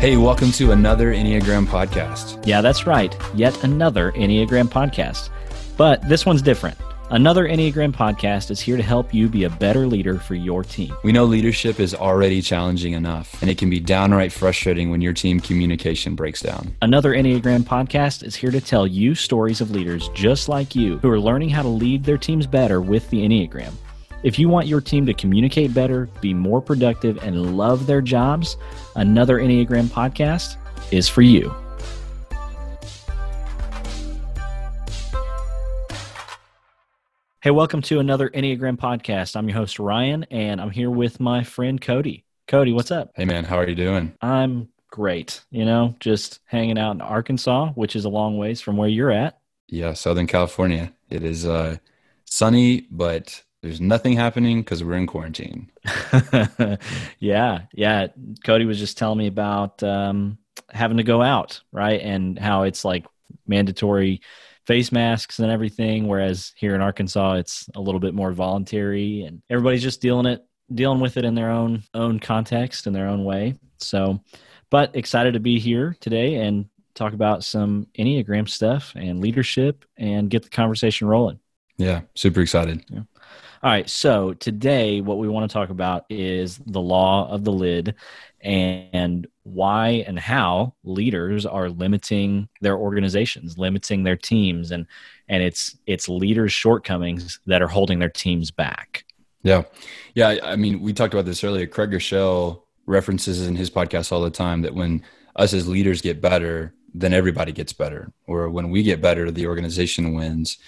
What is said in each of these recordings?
Hey, welcome to another Enneagram podcast. Yeah, that's right. Yet another Enneagram podcast. But this one's different. Another Enneagram podcast is here to help you be a better leader for your team. We know leadership is already challenging enough, and it can be downright frustrating when your team communication breaks down. Another Enneagram podcast is here to tell you stories of leaders just like you who are learning how to lead their teams better with the Enneagram. If you want your team to communicate better, be more productive, and love their jobs, another Enneagram podcast is for you. Hey, welcome to another Enneagram podcast. I'm your host, Ryan, and I'm here with my friend Cody. Cody, what's up? Hey, man, how are you doing? I'm great. You know, just hanging out in Arkansas, which is a long ways from where you're at. Yeah, Southern California. It is uh, sunny, but there's nothing happening because we're in quarantine. yeah, yeah. Cody was just telling me about um, having to go out, right, and how it's like mandatory face masks and everything, whereas here in Arkansas, it's a little bit more voluntary, and everybody's just dealing it, dealing with it in their own own context in their own way. So, but excited to be here today and talk about some Enneagram stuff and leadership and get the conversation rolling. Yeah, super excited. Yeah. All right. So today, what we want to talk about is the law of the lid and why and how leaders are limiting their organizations, limiting their teams, and and it's it's leaders' shortcomings that are holding their teams back. Yeah, yeah. I mean, we talked about this earlier. Craig Groeschel references in his podcast all the time that when us as leaders get better, then everybody gets better, or when we get better, the organization wins.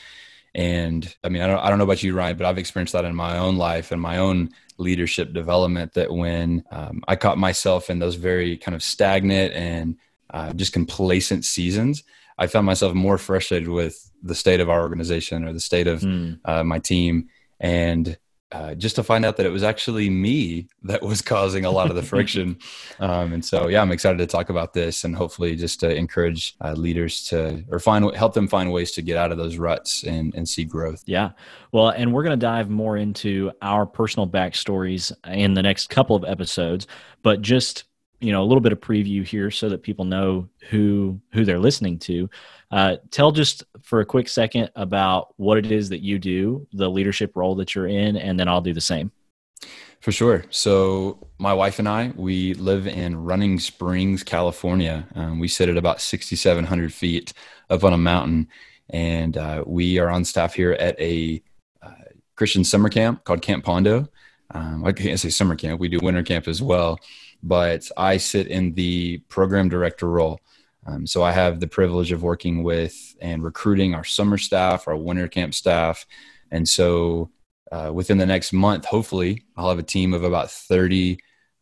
And I mean, I don't, I don't know about you, Ryan, but I've experienced that in my own life and my own leadership development. That when um, I caught myself in those very kind of stagnant and uh, just complacent seasons, I found myself more frustrated with the state of our organization or the state of mm. uh, my team. And uh, just to find out that it was actually me that was causing a lot of the friction. Um, and so, yeah, I'm excited to talk about this and hopefully just to encourage uh, leaders to or find help them find ways to get out of those ruts and, and see growth. Yeah. Well, and we're going to dive more into our personal backstories in the next couple of episodes, but just you know a little bit of preview here so that people know who who they're listening to. Uh, tell just for a quick second about what it is that you do the leadership role that you're in and then i'll do the same. For sure. So my wife and i we live in running springs california. Um, we sit at about 6700 feet up on a mountain. And uh, we are on staff here at a uh, christian summer camp called camp pondo. Um, i can't say summer camp. We do winter camp as well but I sit in the program director role. Um, so I have the privilege of working with and recruiting our summer staff, our winter camp staff. And so uh, within the next month, hopefully, I'll have a team of about 30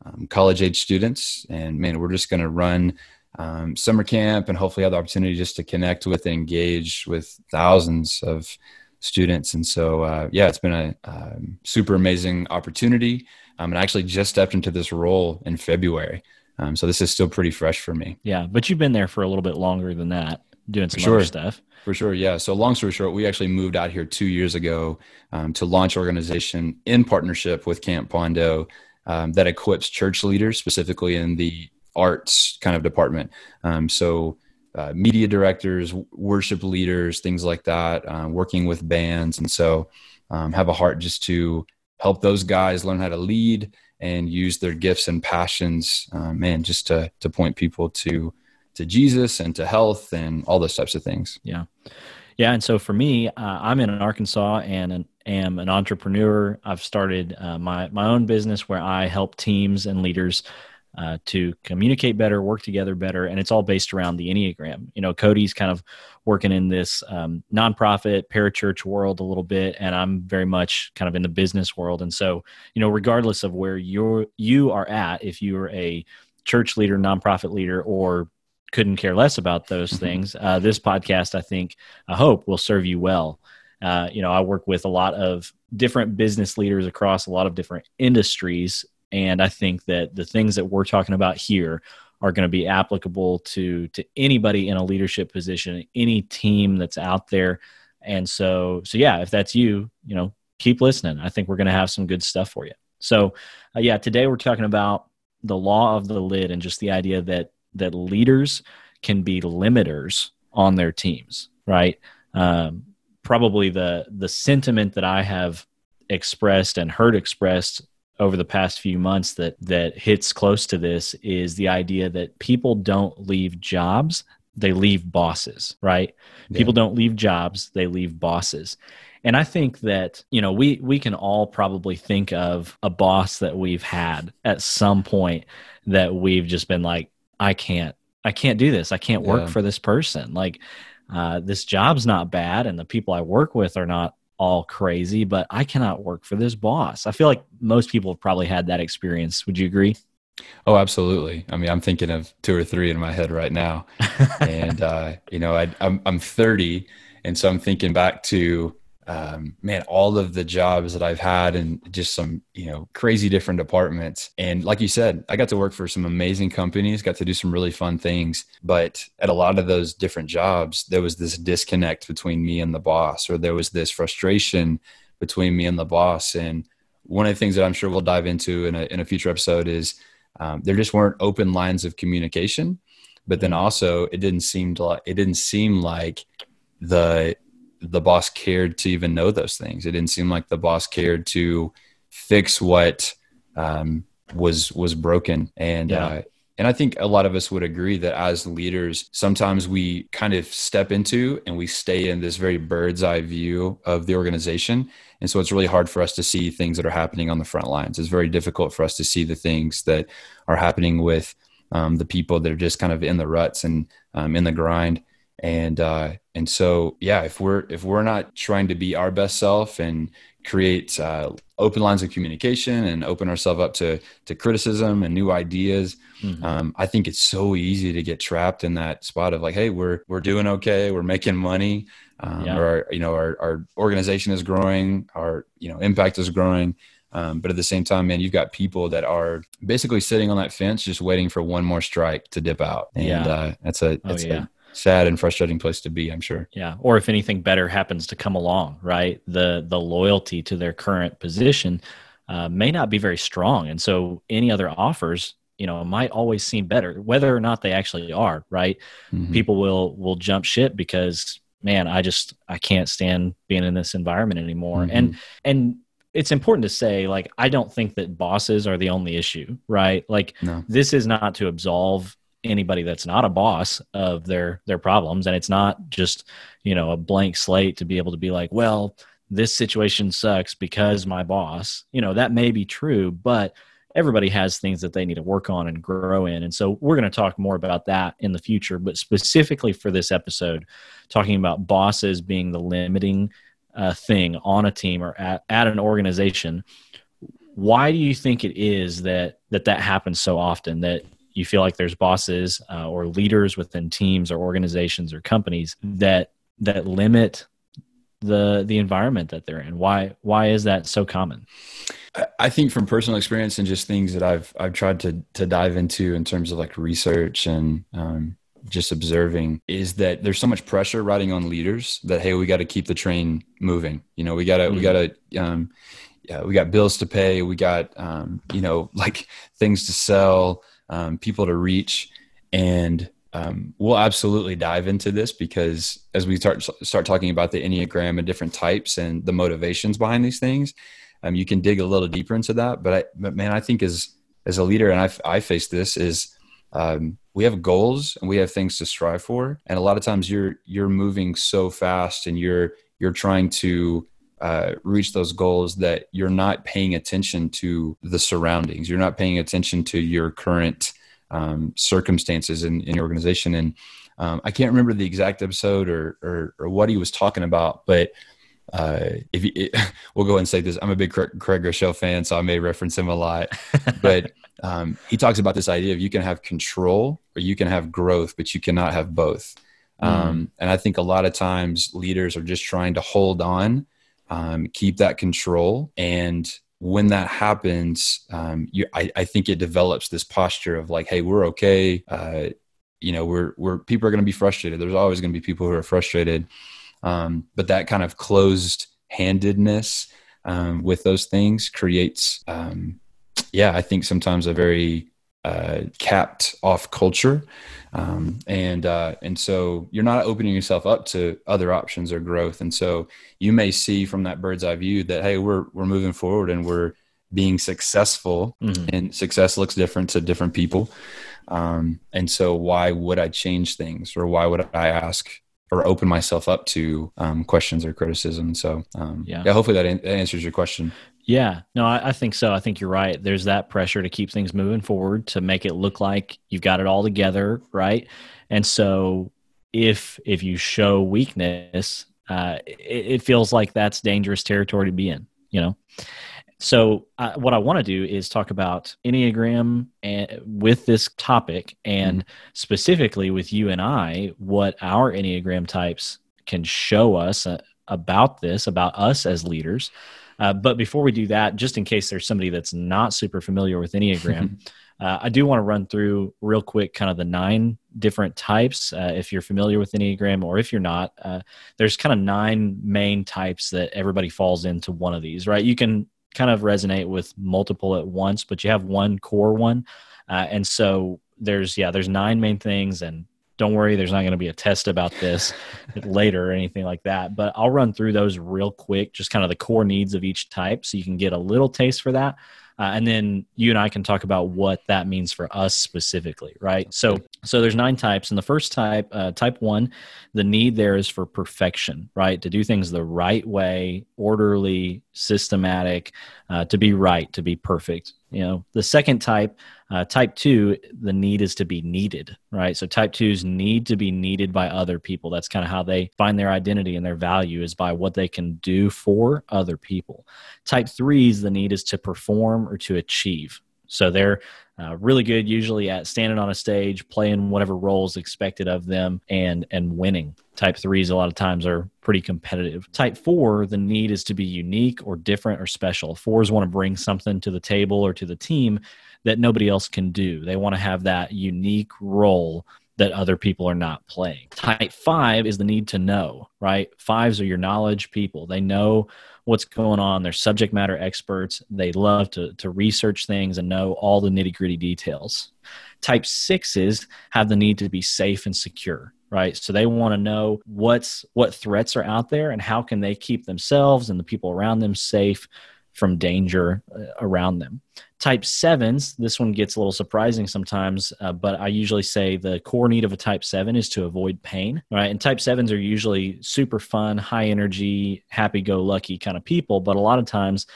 um, college age students. And man, we're just going to run um, summer camp and hopefully have the opportunity just to connect with and engage with thousands of students. And so, uh, yeah, it's been a um, super amazing opportunity. Um, and I actually just stepped into this role in February. Um, so this is still pretty fresh for me. Yeah, but you've been there for a little bit longer than that, doing some sure. other stuff. For sure, yeah. So long story short, we actually moved out here two years ago um, to launch organization in partnership with Camp Pondo um, that equips church leaders specifically in the arts kind of department. Um, so uh, media directors, worship leaders, things like that, uh, working with bands, and so um, have a heart just to help those guys learn how to lead and use their gifts and passions, uh, man, just to to point people to to Jesus and to health and all those types of things. Yeah, yeah. And so for me, uh, I'm in Arkansas and an, am an entrepreneur. I've started uh, my my own business where I help teams and leaders uh, to communicate better, work together better, and it's all based around the Enneagram. You know, Cody's kind of working in this um, nonprofit parachurch world a little bit, and I'm very much kind of in the business world. And so, you know, regardless of where you're you are at, if you're a church leader, nonprofit leader, or couldn't care less about those mm-hmm. things, uh, this podcast, I think, I hope, will serve you well. Uh, you know, I work with a lot of different business leaders across a lot of different industries and I think that the things that we're talking about here are going to be applicable to to anybody in a leadership position, any team that's out there. And so, so yeah, if that's you, you know, keep listening. I think we're going to have some good stuff for you. So, uh, yeah, today we're talking about the law of the lid and just the idea that that leaders can be limiters on their teams, right? Um, probably the the sentiment that I have expressed and heard expressed over the past few months that that hits close to this is the idea that people don't leave jobs they leave bosses right yeah. people don't leave jobs they leave bosses and i think that you know we we can all probably think of a boss that we've had at some point that we've just been like i can't i can't do this i can't work yeah. for this person like uh, this job's not bad and the people i work with are not all crazy, but I cannot work for this boss. I feel like most people have probably had that experience. Would you agree? Oh, absolutely. I mean, I'm thinking of two or three in my head right now, and uh, you know, I, I'm I'm 30, and so I'm thinking back to um, man, all of the jobs that I've had and just some, you know, crazy different departments. And like you said, I got to work for some amazing companies, got to do some really fun things. But at a lot of those different jobs, there was this disconnect between me and the boss, or there was this frustration between me and the boss. And one of the things that I'm sure we'll dive into in a, in a future episode is um, there just weren't open lines of communication. But then also, it didn't seem to like, it didn't seem like the the boss cared to even know those things. It didn't seem like the boss cared to fix what um, was was broken. And yeah. uh, and I think a lot of us would agree that as leaders, sometimes we kind of step into and we stay in this very bird's eye view of the organization. And so it's really hard for us to see things that are happening on the front lines. It's very difficult for us to see the things that are happening with um, the people that are just kind of in the ruts and um, in the grind and uh, and so yeah if we're if we're not trying to be our best self and create uh, open lines of communication and open ourselves up to to criticism and new ideas mm-hmm. um, i think it's so easy to get trapped in that spot of like hey we're we're doing okay we're making money um, yeah. or you know our, our organization is growing our you know impact is growing um, but at the same time, man, you've got people that are basically sitting on that fence, just waiting for one more strike to dip out. And yeah. uh, that's a that's oh, yeah. a sad and frustrating place to be i'm sure yeah or if anything better happens to come along right the the loyalty to their current position uh, may not be very strong and so any other offers you know might always seem better whether or not they actually are right mm-hmm. people will will jump ship because man i just i can't stand being in this environment anymore mm-hmm. and and it's important to say like i don't think that bosses are the only issue right like no. this is not to absolve anybody that's not a boss of their their problems. And it's not just you know a blank slate to be able to be like well this situation sucks because my boss you know that may be true but everybody has things that they need to work on and grow in. And so we're going to talk more about that in the future but specifically for this episode talking about bosses being the limiting uh, thing on a team or at, at an organization. Why do you think it is that that that happens so often that you feel like there's bosses uh, or leaders within teams or organizations or companies that that limit the the environment that they're in. Why why is that so common? I think from personal experience and just things that i've i've tried to to dive into in terms of like research and um, just observing is that there's so much pressure riding on leaders that hey we got to keep the train moving. You know we got to mm-hmm. we got to um, yeah, we got bills to pay. We got um, you know like things to sell um, people to reach. And um, we'll absolutely dive into this because as we start start talking about the enneagram and different types and the motivations behind these things, um, you can dig a little deeper into that. But I, but man, I think as as a leader, and I I face this is um, we have goals and we have things to strive for, and a lot of times you're you're moving so fast and you're you're trying to uh, reach those goals that you're not paying attention to the surroundings. You're not paying attention to your current um, circumstances in, in your organization. And um, I can't remember the exact episode or, or, or what he was talking about, but uh, if you, it, we'll go and say this, I'm a big Craig, Craig Groeschel fan, so I may reference him a lot. but um, he talks about this idea of you can have control or you can have growth, but you cannot have both. Mm. Um, and I think a lot of times leaders are just trying to hold on um, keep that control. And when that happens, um, you, I, I, think it develops this posture of like, hey, we're okay. Uh, you know, we're we're people are going to be frustrated. There's always going to be people who are frustrated, um, but that kind of closed handedness um, with those things creates, um, yeah, I think sometimes a very uh, capped off culture. Um, and uh, and so you're not opening yourself up to other options or growth. And so you may see from that bird's eye view that hey, we're we're moving forward and we're being successful, mm-hmm. and success looks different to different people. Um, and so why would I change things, or why would I ask or open myself up to um, questions or criticism? So um, yeah. yeah, hopefully that, that answers your question. Yeah, no, I, I, think so. I think you're right. There's that pressure to keep things moving forward to make it look like you've got it all together, right? And so if if you show weakness, uh, it, it feels like that's dangerous territory to be in, you know. So, uh, what I want to do is talk about Enneagram and, with this topic, and mm-hmm. specifically with you and I, what our Enneagram types can show us uh, about this, about us as leaders. Uh, but before we do that, just in case there's somebody that's not super familiar with Enneagram, uh, I do want to run through real quick kind of the nine different types. Uh, if you're familiar with Enneagram or if you're not, uh, there's kind of nine main types that everybody falls into one of these, right? You can kind of resonate with multiple at once, but you have one core one. Uh, and so there's, yeah, there's nine main things and don't worry, there's not going to be a test about this later or anything like that. But I'll run through those real quick, just kind of the core needs of each type so you can get a little taste for that. Uh, and then you and I can talk about what that means for us specifically, right? So, so there's nine types, and the first type, uh, type one, the need there is for perfection, right? To do things the right way, orderly, systematic, uh, to be right, to be perfect. You know, the second type, uh, type two, the need is to be needed, right? So type twos need to be needed by other people. That's kind of how they find their identity and their value is by what they can do for other people. Type threes, the need is to perform or to achieve. So they're uh, really good usually at standing on a stage, playing whatever roles expected of them, and and winning. Type threes a lot of times are pretty competitive. Type four, the need is to be unique or different or special. Fours want to bring something to the table or to the team that nobody else can do. They want to have that unique role that other people are not playing. Type five is the need to know, right? Fives are your knowledge people. They know what's going on. They're subject matter experts. They love to, to research things and know all the nitty gritty details. Type sixes have the need to be safe and secure, right? So they want to know what's what threats are out there and how can they keep themselves and the people around them safe from danger uh, around them. Type sevens, this one gets a little surprising sometimes, uh, but I usually say the core need of a type seven is to avoid pain, right? And type sevens are usually super fun, high energy, happy go lucky kind of people, but a lot of times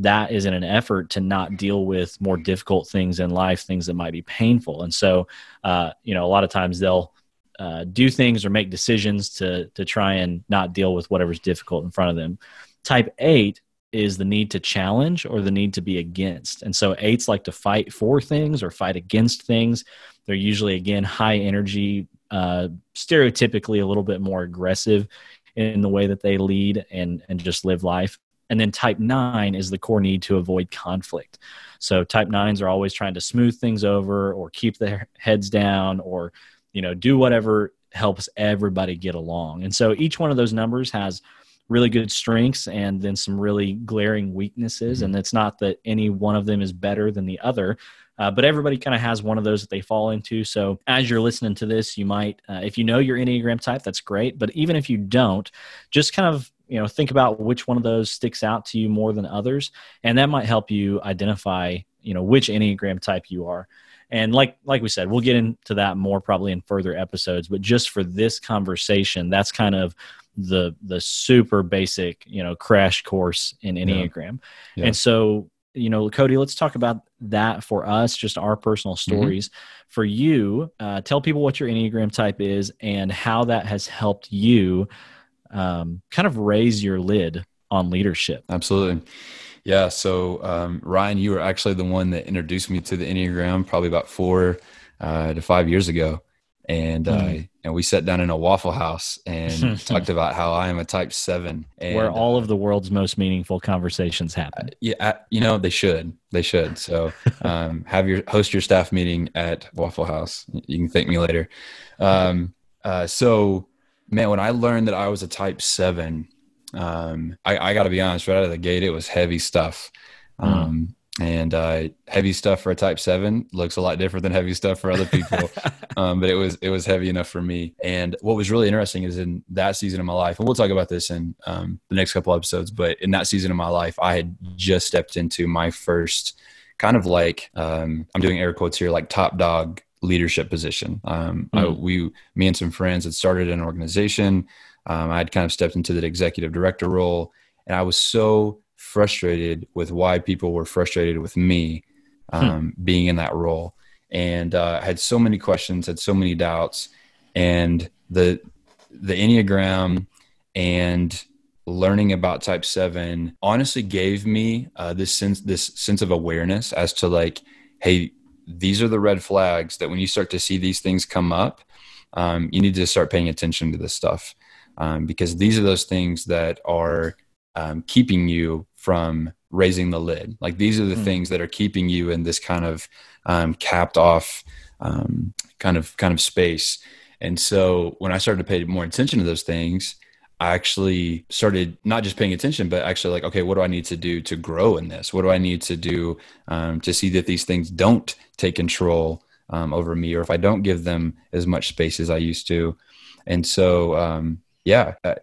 that is in an effort to not deal with more difficult things in life, things that might be painful. And so, uh, you know, a lot of times they'll uh, do things or make decisions to to try and not deal with whatever's difficult in front of them. Type eight is the need to challenge or the need to be against. And so eights like to fight for things or fight against things. They're usually, again, high energy, uh, stereotypically a little bit more aggressive in the way that they lead and, and just live life. And then type nine is the core need to avoid conflict. So type nines are always trying to smooth things over or keep their heads down or, you know, do whatever helps everybody get along. And so each one of those numbers has really good strengths and then some really glaring weaknesses. Mm-hmm. And it's not that any one of them is better than the other. Uh, but everybody kind of has one of those that they fall into. So as you're listening to this, you might, uh, if you know your Enneagram type, that's great. But even if you don't, just kind of you know think about which one of those sticks out to you more than others, and that might help you identify you know which Enneagram type you are. And like like we said, we'll get into that more probably in further episodes. But just for this conversation, that's kind of the the super basic you know crash course in enneagram yeah. Yeah. and so you know cody let's talk about that for us just our personal mm-hmm. stories mm-hmm. for you uh, tell people what your enneagram type is and how that has helped you um, kind of raise your lid on leadership absolutely yeah so um, ryan you were actually the one that introduced me to the enneagram probably about four uh, to five years ago and mm. uh, and we sat down in a Waffle House and talked about how I am a Type Seven, and, where all uh, of the world's most meaningful conversations happen. Uh, yeah, you know they should, they should. So um, have your host your staff meeting at Waffle House. You can thank me later. Um, uh, so, man, when I learned that I was a Type Seven, um, I, I got to be honest, right out of the gate, it was heavy stuff. Mm. And uh, heavy stuff for a type seven looks a lot different than heavy stuff for other people. Um, but it was it was heavy enough for me. And what was really interesting is in that season of my life and we'll talk about this in um, the next couple episodes but in that season of my life i had just stepped into my first kind of like um, i'm doing air quotes here like top dog leadership position. Um, mm. I, we me and some friends had started an organization. Um, i had kind of stepped into the executive director role and i was so frustrated with why people were frustrated with me hmm. um, hmm. being in that role and uh, had so many questions had so many doubts and the the enneagram and learning about type 7 honestly gave me uh, this sense this sense of awareness as to like hey these are the red flags that when you start to see these things come up um, you need to start paying attention to this stuff um, because these are those things that are um, keeping you from raising the lid. Like these are the mm. things that are keeping you in this kind of um, capped off um, kind of kind of space. And so when I started to pay more attention to those things, I actually started not just paying attention, but actually like, okay, what do I need to do to grow in this? What do I need to do um, to see that these things don't take control um, over me, or if I don't give them as much space as I used to? And so, um, yeah, uh,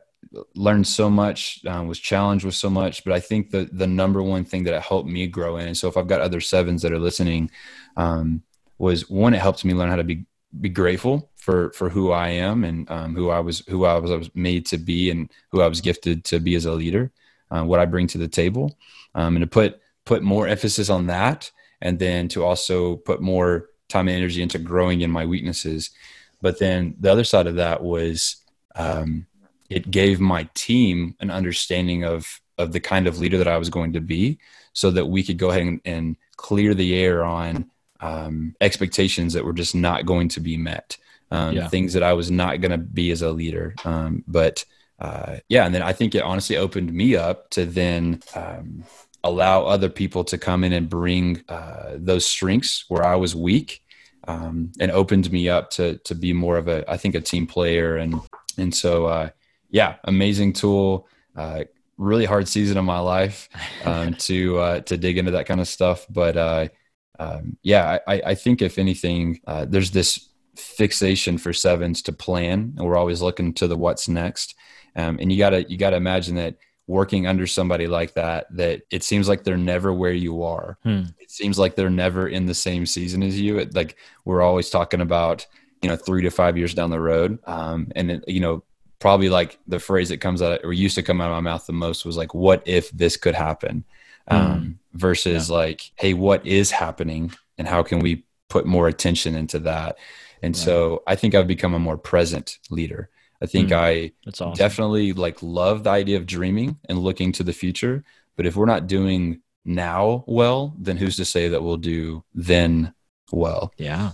learned so much, uh, was challenged with so much. But I think the the number one thing that it helped me grow in, and so if I've got other sevens that are listening, um, was one, it helped me learn how to be be grateful for for who I am and um, who I was who I was, I was made to be and who I was gifted to be as a leader, uh, what I bring to the table, um, and to put put more emphasis on that, and then to also put more time and energy into growing in my weaknesses. But then the other side of that was um, it gave my team an understanding of of the kind of leader that I was going to be, so that we could go ahead and, and clear the air on um, expectations that were just not going to be met, um, yeah. things that I was not going to be as a leader. Um, but uh, yeah, and then I think it honestly opened me up to then um, allow other people to come in and bring uh, those strengths where I was weak. Um, and opened me up to to be more of a I think a team player and and so uh, yeah, amazing tool. Uh, really hard season of my life um, to uh, to dig into that kind of stuff. But uh, um, yeah, I, I, think if anything, uh, there's this fixation for sevens to plan, and we're always looking to the what's next. Um, and you gotta you gotta imagine that working under somebody like that, that it seems like they're never where you are. Hmm. It seems like they're never in the same season as you. It, like we're always talking about you know three to five years down the road um, and it, you know probably like the phrase that comes out or used to come out of my mouth the most was like, what if this could happen? Mm. Um, versus yeah. like, hey, what is happening and how can we put more attention into that? And right. so I think I've become a more present leader. I think mm. I awesome. definitely like love the idea of dreaming and looking to the future. But if we're not doing now well, then who's to say that we'll do then well? Yeah.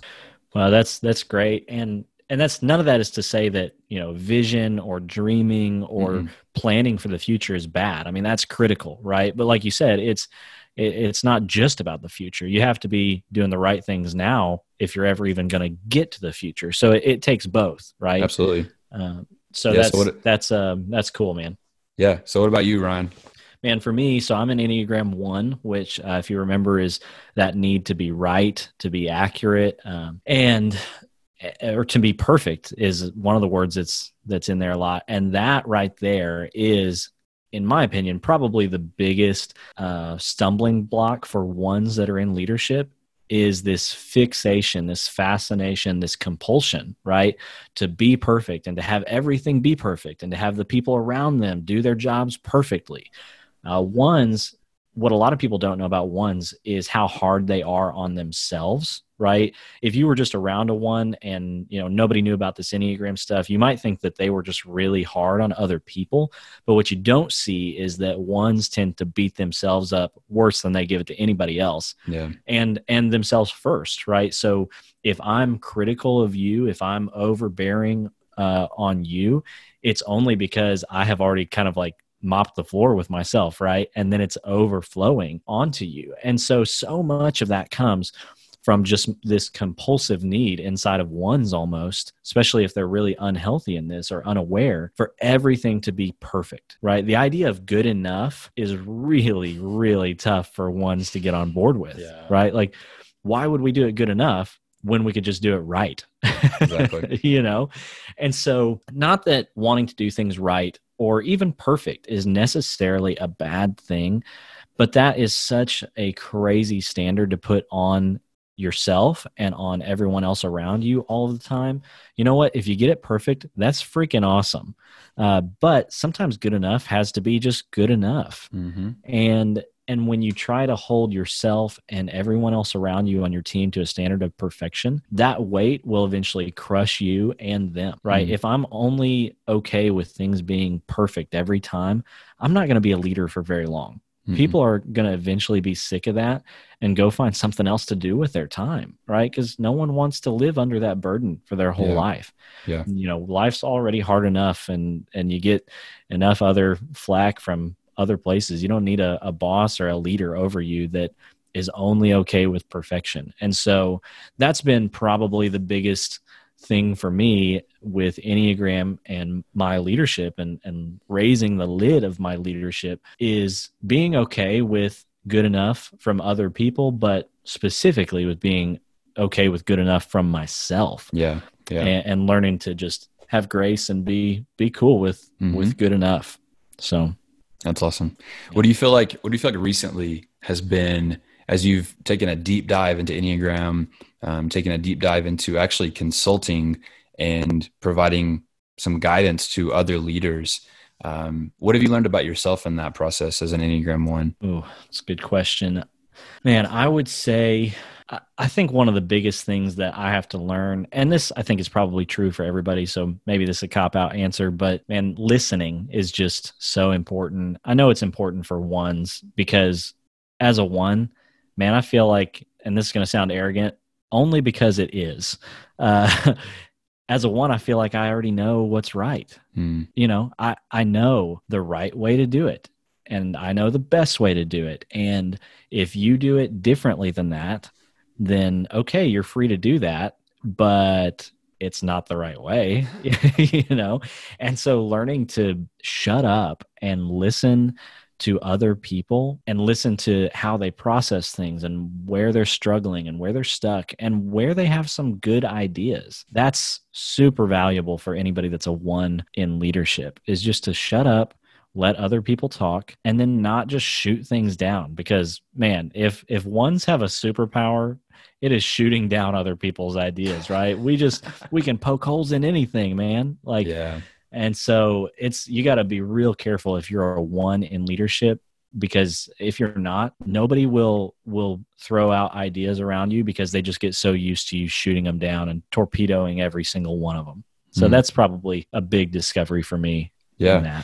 Well, that's that's great. And and that's none of that is to say that you know vision or dreaming or mm-hmm. planning for the future is bad. I mean that's critical right? But like you said it's it, it's not just about the future. You have to be doing the right things now if you're ever even going to get to the future. So it, it, takes both right? Absolutely. Um, so yeah, that's so it, that's um that's cool man. Yeah so what about you ryan? Man for me so i'm an enneagram one which uh, if you remember is that need to be right to be accurate um, and or to be perfect is one of the words that's that's in there a lot. And that right there is in my opinion probably the biggest uh, stumbling block for ones that are in leadership is this fixation this fascination this compulsion right? To be perfect and to have everything be perfect and to have the people around them do their jobs perfectly. Uh, ones what a lot of people don't know about ones is how hard they are on themselves right? If you were just around a one and you know nobody knew about this enneagram stuff you might think that they were just really hard on other people. But what you don't see is that ones tend to beat themselves up worse than they give it to anybody else yeah. and and themselves first right? So if i'm critical of you if i'm overbearing uh, on you it's only because i have already kind of like mop the floor with myself, right? And then it's overflowing onto you. And so, so much of that comes from just this compulsive need inside of one's almost, especially if they're really unhealthy in this or unaware for everything to be perfect, right? The idea of good enough is really, really tough for ones to get on board with, yeah. right? Like, why would we do it good enough when we could just do it right? Exactly. you know? And so, not that wanting to do things right or even perfect is necessarily a bad thing, but that is such a crazy standard to put on yourself and on everyone else around you all the time. You know what? If you get it perfect, that's freaking awesome. Uh, but sometimes good enough has to be just good enough. Mm-hmm. And and when you try to hold yourself and everyone else around you on your team to a standard of perfection, that weight will eventually crush you and them, right? Mm-hmm. If I'm only okay with things being perfect every time, I'm not going to be a leader for very long. Mm-hmm. People are going to eventually be sick of that and go find something else to do with their time, right? Because no one wants to live under that burden for their whole yeah. life. Yeah. You know, life's already hard enough and and you get enough other flack from other places. You don't need a, a boss or a leader over you that is only okay with perfection. And so that's been probably the biggest thing for me with Enneagram and my leadership and, and raising the lid of my leadership is being okay with good enough from other people, but specifically with being okay with good enough from myself. Yeah. Yeah. And, and learning to just have grace and be be cool with mm-hmm. with good enough. So that's awesome. What do you feel like what do you feel like recently has been as you've taken a deep dive into Enneagram, um, taken a deep dive into actually consulting and providing some guidance to other leaders. Um, what have you learned about yourself in that process as an Enneagram one? Oh, that's a good question. Man, I would say I think one of the biggest things that I have to learn, and this I think is probably true for everybody, so maybe this is a cop out answer, but man, listening is just so important. I know it's important for ones because as a one, man, I feel like, and this is going to sound arrogant, only because it is. Uh, as a one, I feel like I already know what's right. Mm. You know, I, I know the right way to do it and I know the best way to do it. And if you do it differently than that, then okay, you're free to do that, but it's not the right way, you know? And so learning to shut up and listen to other people and listen to how they process things and where they're struggling and where they're stuck and where they have some good ideas. That's super valuable for anybody that's a one in leadership is just to shut up let other people talk and then not just shoot things down. Because man if if ones have a superpower it is shooting down other people's ideas right? We just we can poke holes in anything man. Like yeah. and so it's you got to be real careful if you're a one in leadership because if you're not, nobody will will throw out ideas around you because they just get so used to you shooting them down and torpedoing every single one of them. So mm that's probably a big discovery for me. Yeah,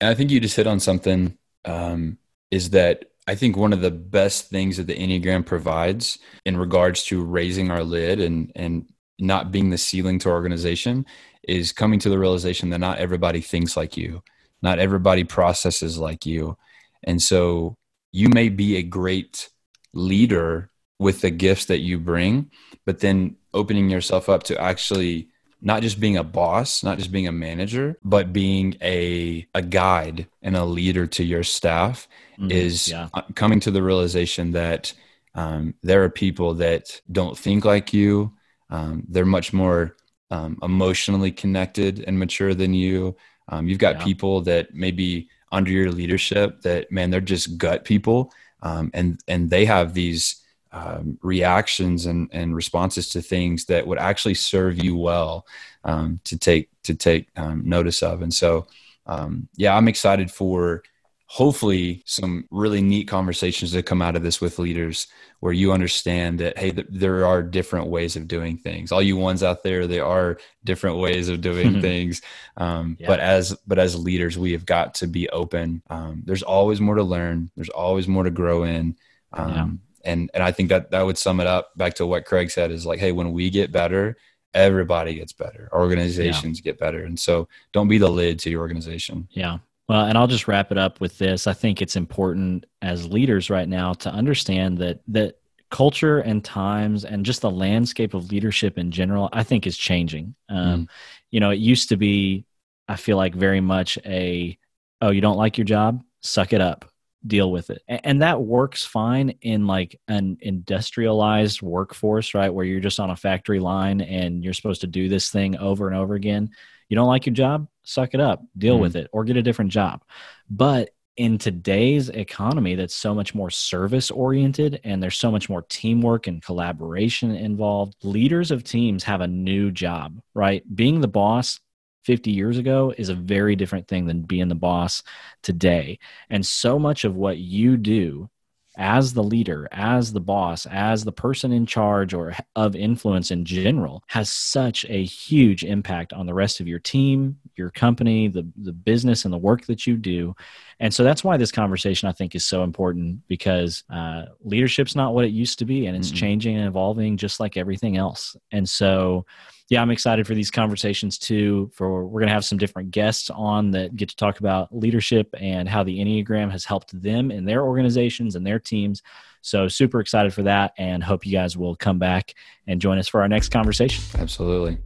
I think you just hit on something. Um, is that I think one of the best things that the Enneagram provides in regards to raising our lid and and not being the ceiling to our organization is coming to the realization that not everybody thinks like you, not everybody processes like you. And so you may be a great leader with the gifts that you bring, but then opening yourself up to actually not just being a boss, not just being a manager, but being a a guide and a leader to your staff mm-hmm. is yeah. coming to the realization that um, there are people that don't think like you. Um, they're much more um, emotionally connected and mature than you. Um, you've got yeah. people that maybe under your leadership that man, they're just gut people, um, and and they have these um, reactions and, and responses to things that would actually serve you well um, to take to take um, notice of. And so, um, yeah, I'm excited for hopefully some really neat conversations that come out of this with leaders where you understand that hey th- there are different ways of doing things all you ones out there there are different ways of doing things um, yeah. but as but as leaders we have got to be open um, there's always more to learn there's always more to grow in um. And and i think that that would sum it up back to what craig said is like hey when we get better everybody gets better organizations yeah. get better and so don't be the lid to your organization yeah well, and I'll just wrap it up with this. I think it's important as leaders right now to understand that that culture and times and just the landscape of leadership in general, I think is changing. Um, mm. You know, it used to be, I feel like very much a, oh, you don't like your job, suck it up, deal with it. And that works fine in like an industrialized workforce, right? Where you're just on a factory line and you're supposed to do this thing over and over again. You don't like your job, suck it up, deal mm. with it, or get a different job. But in today's economy that's so much more service oriented and there's so much more teamwork and collaboration involved leaders of teams have a new job right being the boss 50 years ago is a very different thing than being the boss today and so much of what you do as the leader, as the boss, as the person in charge or of influence in general has such a huge impact on the rest of your team, your company, the, the business, and the work that you do. And so that's why this conversation I think is so important because uh, leadership's not what it used to be and it's mm-hmm. changing and evolving just like everything else. And so, yeah, I'm excited for these conversations too. For we're going to have some different guests on that get to talk about leadership and how the Enneagram has helped them in their organizations and their teams. So super excited for that, and hope you guys will come back and join us for our next conversation. Absolutely.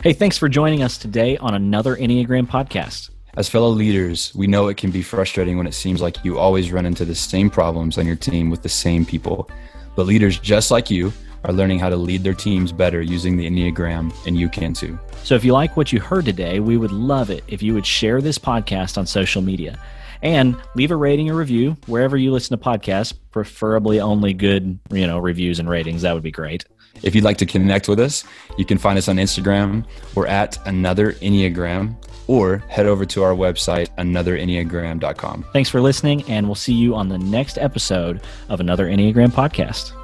Hey, thanks for joining us today on another Enneagram podcast. As fellow leaders, we know it can be frustrating when it seems like you always run into the same problems on your team with the same people. But leaders just like you are learning how to lead their teams better using the Enneagram, and you can too. So if you like what you heard today, we would love it if you would share this podcast on social media and leave a rating or review wherever you listen to podcasts, preferably only good, you know, reviews and ratings. That would be great. If you'd like to connect with us, you can find us on Instagram. We're at Another Enneagram or head over to our website, anotherenneagram.com. Thanks for listening, and we'll see you on the next episode of Another Enneagram podcast.